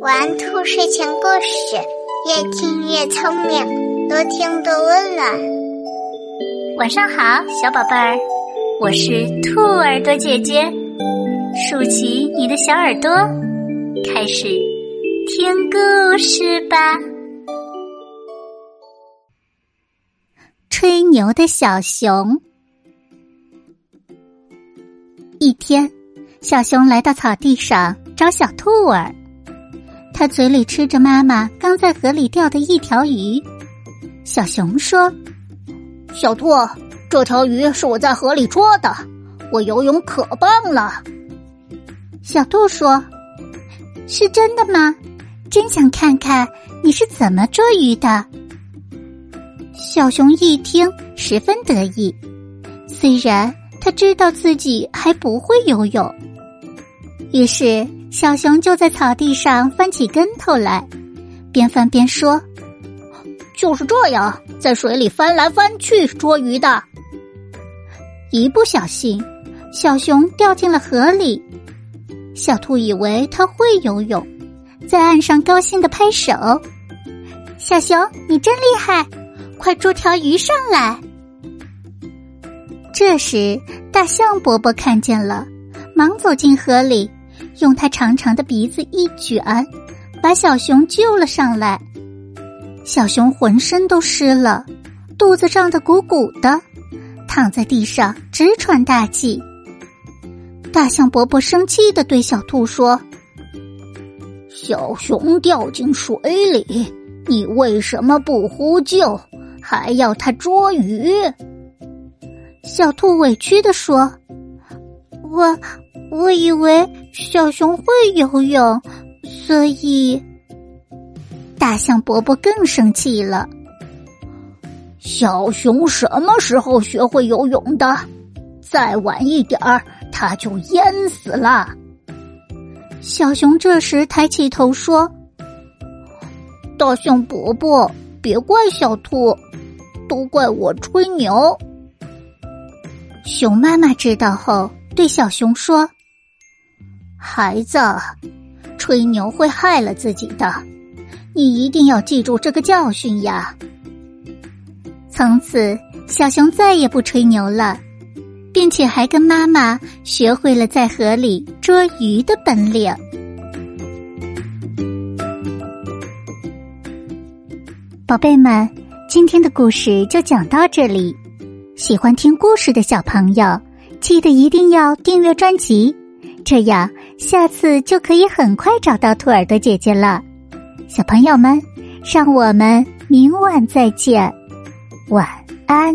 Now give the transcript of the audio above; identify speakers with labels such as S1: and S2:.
S1: 玩兔睡前故事，越听越聪明，多听多温暖。
S2: 晚上好，小宝贝儿，我是兔耳朵姐姐，竖起你的小耳朵，开始听故事吧。吹牛的小熊。一天，小熊来到草地上找小兔儿。他嘴里吃着妈妈刚在河里钓的一条鱼。小熊说：“
S3: 小兔，这条鱼是我在河里捉的，我游泳可棒了。”
S2: 小兔说：“是真的吗？真想看看你是怎么捉鱼的。”小熊一听，十分得意。虽然他知道自己还不会游泳，于是。小熊就在草地上翻起跟头来，边翻边说：“
S3: 就是这样，在水里翻来翻去捉鱼的。”
S2: 一不小心，小熊掉进了河里。小兔以为他会游泳，在岸上高兴的拍手：“小熊，你真厉害！快捉条鱼上来！”这时，大象伯伯看见了，忙走进河里。用它长长的鼻子一卷，把小熊救了上来。小熊浑身都湿了，肚子胀得鼓鼓的，躺在地上直喘大气。大象伯伯生气的对小兔说：“
S3: 小熊掉进水里，你为什么不呼救，还要它捉鱼？”
S2: 小兔委屈的说：“我。”我以为小熊会游泳，所以大象伯伯更生气了。
S3: 小熊什么时候学会游泳的？再晚一点儿，它就淹死了。
S2: 小熊这时抬起头说：“
S3: 大象伯伯，别怪小兔，都怪我吹牛。”
S2: 熊妈妈知道后对小熊说。
S3: 孩子，吹牛会害了自己的，你一定要记住这个教训呀！
S2: 从此，小熊再也不吹牛了，并且还跟妈妈学会了在河里捉鱼的本领。宝贝们，今天的故事就讲到这里。喜欢听故事的小朋友，记得一定要订阅专辑。这样，下次就可以很快找到兔耳朵姐姐了。小朋友们，让我们明晚再见，晚安。